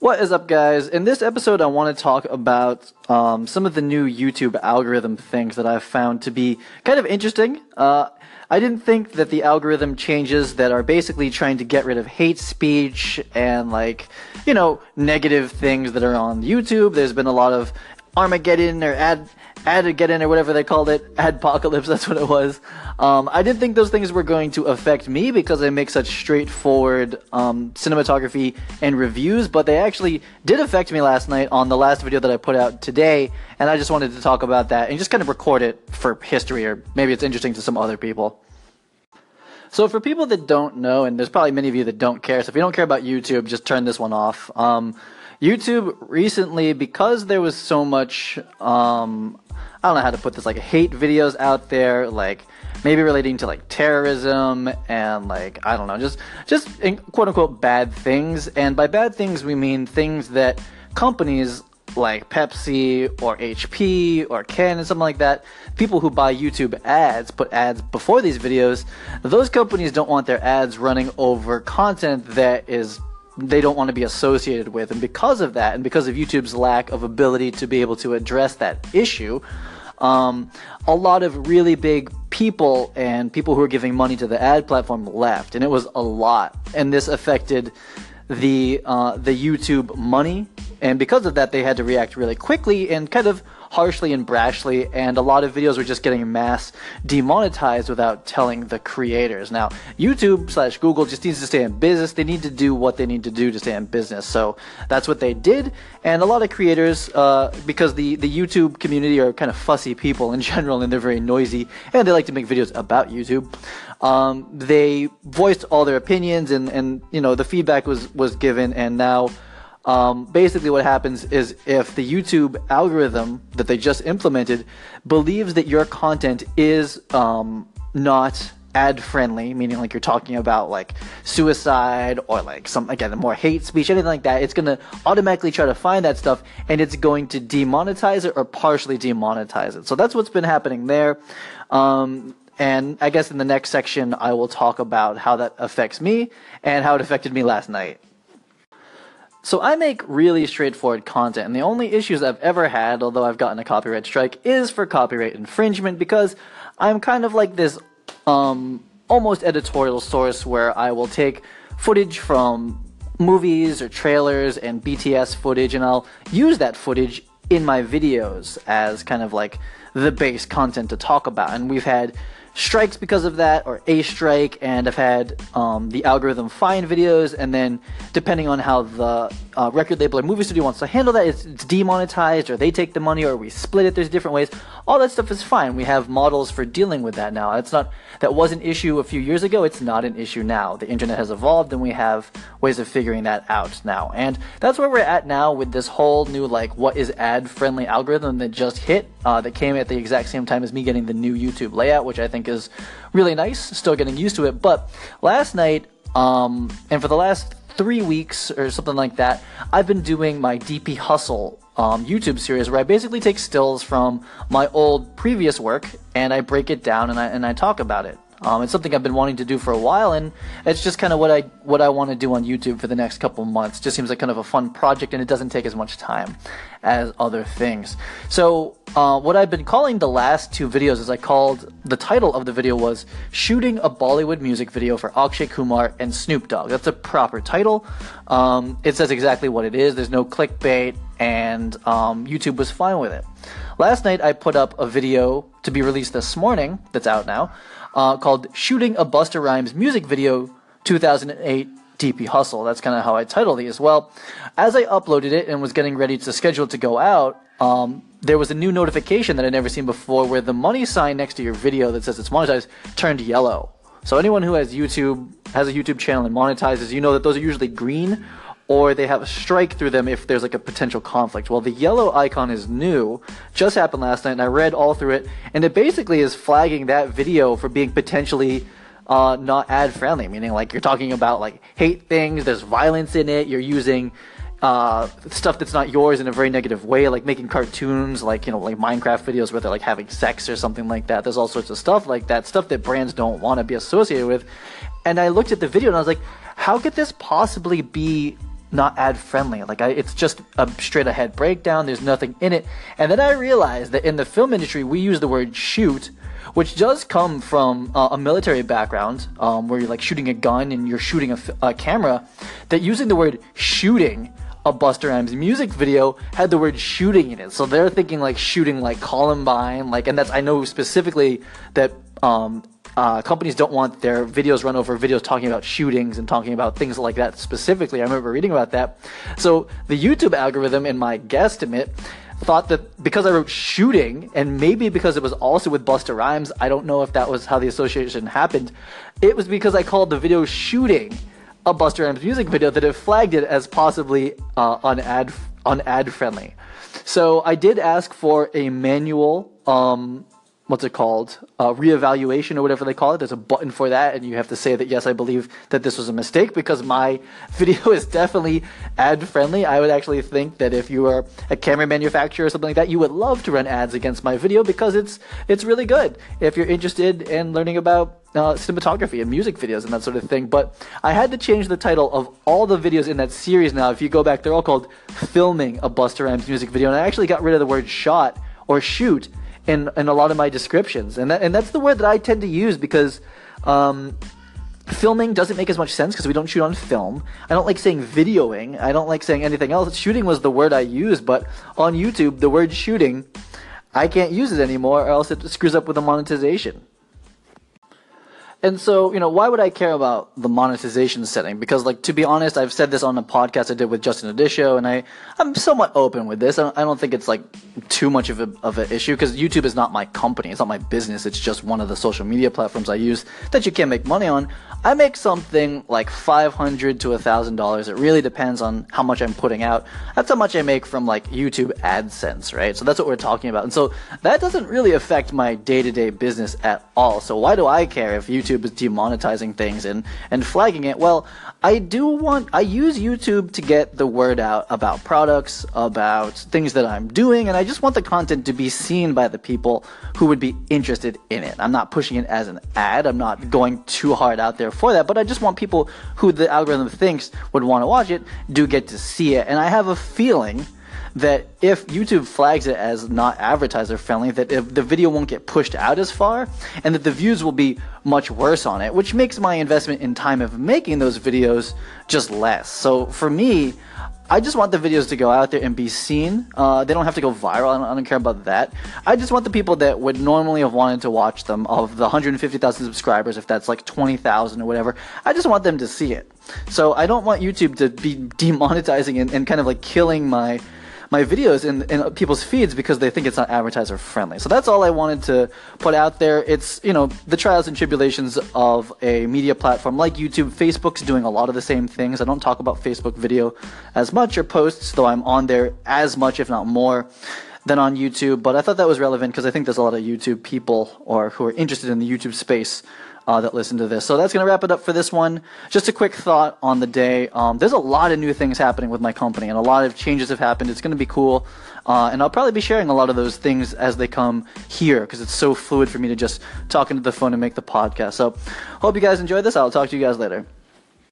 What is up, guys? In this episode, I want to talk about um, some of the new YouTube algorithm things that I've found to be kind of interesting. Uh, I didn't think that the algorithm changes that are basically trying to get rid of hate speech and, like, you know, negative things that are on YouTube. There's been a lot of Armageddon or ad Adageddon or whatever they called it, Adpocalypse, that's what it was. Um, I didn't think those things were going to affect me because I make such straightforward um, cinematography and reviews, but they actually did affect me last night on the last video that I put out today, and I just wanted to talk about that and just kind of record it for history, or maybe it's interesting to some other people. So for people that don't know, and there's probably many of you that don't care, so if you don't care about YouTube, just turn this one off. Um, YouTube recently, because there was so much, um, I don't know how to put this, like hate videos out there, like maybe relating to like terrorism and like I don't know, just just quote unquote bad things. And by bad things, we mean things that companies like Pepsi or HP or Ken Canon, something like that, people who buy YouTube ads, put ads before these videos, those companies don't want their ads running over content that is they don't want to be associated with. And because of that, and because of YouTube's lack of ability to be able to address that issue, um, a lot of really big people and people who are giving money to the ad platform left, and it was a lot. And this affected the uh, the YouTube money, and because of that, they had to react really quickly and kind of harshly and brashly, and a lot of videos were just getting mass demonetized without telling the creators. Now, YouTube slash Google just needs to stay in business. They need to do what they need to do to stay in business. So that's what they did, and a lot of creators, uh, because the the YouTube community are kind of fussy people in general, and they're very noisy, and they like to make videos about YouTube. Um, they voiced all their opinions, and and you know the feedback was was given, and now um, basically, what happens is if the YouTube algorithm that they just implemented believes that your content is um, not ad friendly, meaning like you're talking about like suicide or like some again more hate speech, anything like that, it's gonna automatically try to find that stuff and it's going to demonetize it or partially demonetize it. So that's what's been happening there. Um, and I guess in the next section, I will talk about how that affects me and how it affected me last night. So I make really straightforward content, and the only issues I've ever had, although I've gotten a copyright strike, is for copyright infringement because I'm kind of like this um, almost editorial source where I will take footage from movies or trailers and BTS footage, and I'll use that footage in my videos as kind of like the base content to talk about. And we've had strikes because of that, or a strike, and I've had um, the algorithm find videos, and then depending on how the uh, record label or movie studio wants to handle that, it's, it's, demonetized, or they take the money, or we split it. There's different ways. All that stuff is fine. We have models for dealing with that now. It's not that was an issue a few years ago. It's not an issue now. The internet has evolved, and we have ways of figuring that out now. And that's where we're at now with this whole new like what is ad friendly algorithm that just hit, uh, that came at the exact same time as me getting the new YouTube layout, which I think is really nice. Still getting used to it. But last night, um, and for the last three weeks or something like that, I've been doing my DP Hustle um, YouTube series where I basically take stills from my old previous work and I break it down and I, and I talk about it. Um, it's something I've been wanting to do for a while, and it's just kind of what I what I want to do on YouTube for the next couple months. Just seems like kind of a fun project, and it doesn't take as much time as other things. So, uh, what I've been calling the last two videos is I called the title of the video was "Shooting a Bollywood Music Video for Akshay Kumar and Snoop Dogg." That's a proper title. Um, it says exactly what it is. There's no clickbait, and um, YouTube was fine with it. Last night I put up a video to be released this morning that's out now uh, called Shooting a Busta Rhymes Music Video 2008 DP Hustle. That's kind of how I titled these. Well, as I uploaded it and was getting ready to schedule it to go out, um, there was a new notification that I'd never seen before where the money sign next to your video that says it's monetized turned yellow. So anyone who has YouTube, has a YouTube channel and monetizes, you know that those are usually green or they have a strike through them if there's like a potential conflict. Well, the yellow icon is new, just happened last night, and I read all through it, and it basically is flagging that video for being potentially uh, not ad friendly, meaning like you're talking about like hate things, there's violence in it, you're using uh, stuff that's not yours in a very negative way, like making cartoons, like you know, like Minecraft videos where they're like having sex or something like that. There's all sorts of stuff like that, stuff that brands don't want to be associated with. And I looked at the video and I was like, how could this possibly be not ad friendly. Like I, it's just a straight ahead breakdown. There's nothing in it. And then I realized that in the film industry, we use the word shoot, which does come from uh, a military background, um, where you're like shooting a gun and you're shooting a, camera. That using the word shooting a Busta Rhymes music video had the word shooting in it. So they're thinking like shooting like Columbine, like, and that's I know specifically that um, uh, companies don't want their videos run over videos talking about shootings and talking about things like that specifically. I remember reading about that. So the YouTube algorithm, in my guesstimate, thought that because I wrote shooting, and maybe because it was also with Busta Rhymes, I don't know if that was how the association happened. It was because I called the video shooting a Busta Rhymes music video that it flagged it as possibly uh, unad unad friendly. So I did ask for a manual um, what's it called uh, reevaluation or whatever they call it there's a button for that and you have to say that yes i believe that this was a mistake because my video is definitely ad friendly i would actually think that if you are a camera manufacturer or something like that you would love to run ads against my video because it's it's really good if you're interested in learning about uh, cinematography and music videos and that sort of thing. But I had to change the title of all the videos in that series now. If you go back, they're all called Filming a Busta Rhymes music video. And I actually got rid of the word shot or shoot in in a lot of my descriptions, and that and that's the word that I tend to use because. Um, filming doesn't make as much sense because we don't shoot on film. I don't like saying videoing. I don't like saying anything else. Shooting was the word I used, but on YouTube, the word shooting, I can't use it anymore or else it screws up with the monetization. And so, you know, why would I care about the monetization setting? Because, like, to be honest, I've said this on a podcast I did with Justin Odisho, and I, I'm somewhat open with this. I don't, think it's like too much of a of an issue because YouTube is not my company, it's not my business. It's just one of the social media platforms I use that you can't make money on. I make something like five hundred to a thousand dollars. It really depends on how much I'm putting out. That's how much I make from like YouTube AdSense, right? So that's what we're talking about, and so that doesn't really affect my day to day business at all. So why do I care if YouTube YouTube is demonetizing things and, and flagging it. Well, I do want, I use YouTube to get the word out about products, about things that I'm doing, and I just want the content to be seen by the people who would be interested in it. I'm not pushing it as an ad, I'm not going too hard out there for that, but I just want people who the algorithm thinks would want to watch it do get to see it. And I have a feeling that if YouTube flags it as not advertiser friendly, that if the video won't get pushed out as far, and that the views will be much worse on it, which makes my investment in time of making those videos just less. So for me, I just want the videos to go out there and be seen. Uh, they don't have to go viral. I don't, I don't, care about that. I just want the people that would normally have wanted to watch them, of the 150,000 subscribers, if that's like 20,000 or whatever, I just want them to see it. So I don't want YouTube to be demonetizing and, and kind of like killing my my videos in, in people's feeds because they think it's not advertiser friendly. So that's all I wanted to put out there. It's, you know, the trials and tribulations of a media platform like YouTube. Facebook's doing a lot of the same things. I don't talk about Facebook video as much or posts, though I'm on there as much, if not more than on YouTube. But I thought that was relevant because I think there's a lot of YouTube people or who are interested in the YouTube space uh, that listen to this. So that's going to wrap it up for this one. Just a quick thought on the day. Um, there's a lot of new things happening with my company, and a lot of changes have happened. It's going to be cool. Uh, and I'll probably be sharing a lot of those things as they come here because it's so fluid for me to just talk into the phone and make the podcast. So, hope you guys enjoyed this. I'll talk to you guys later.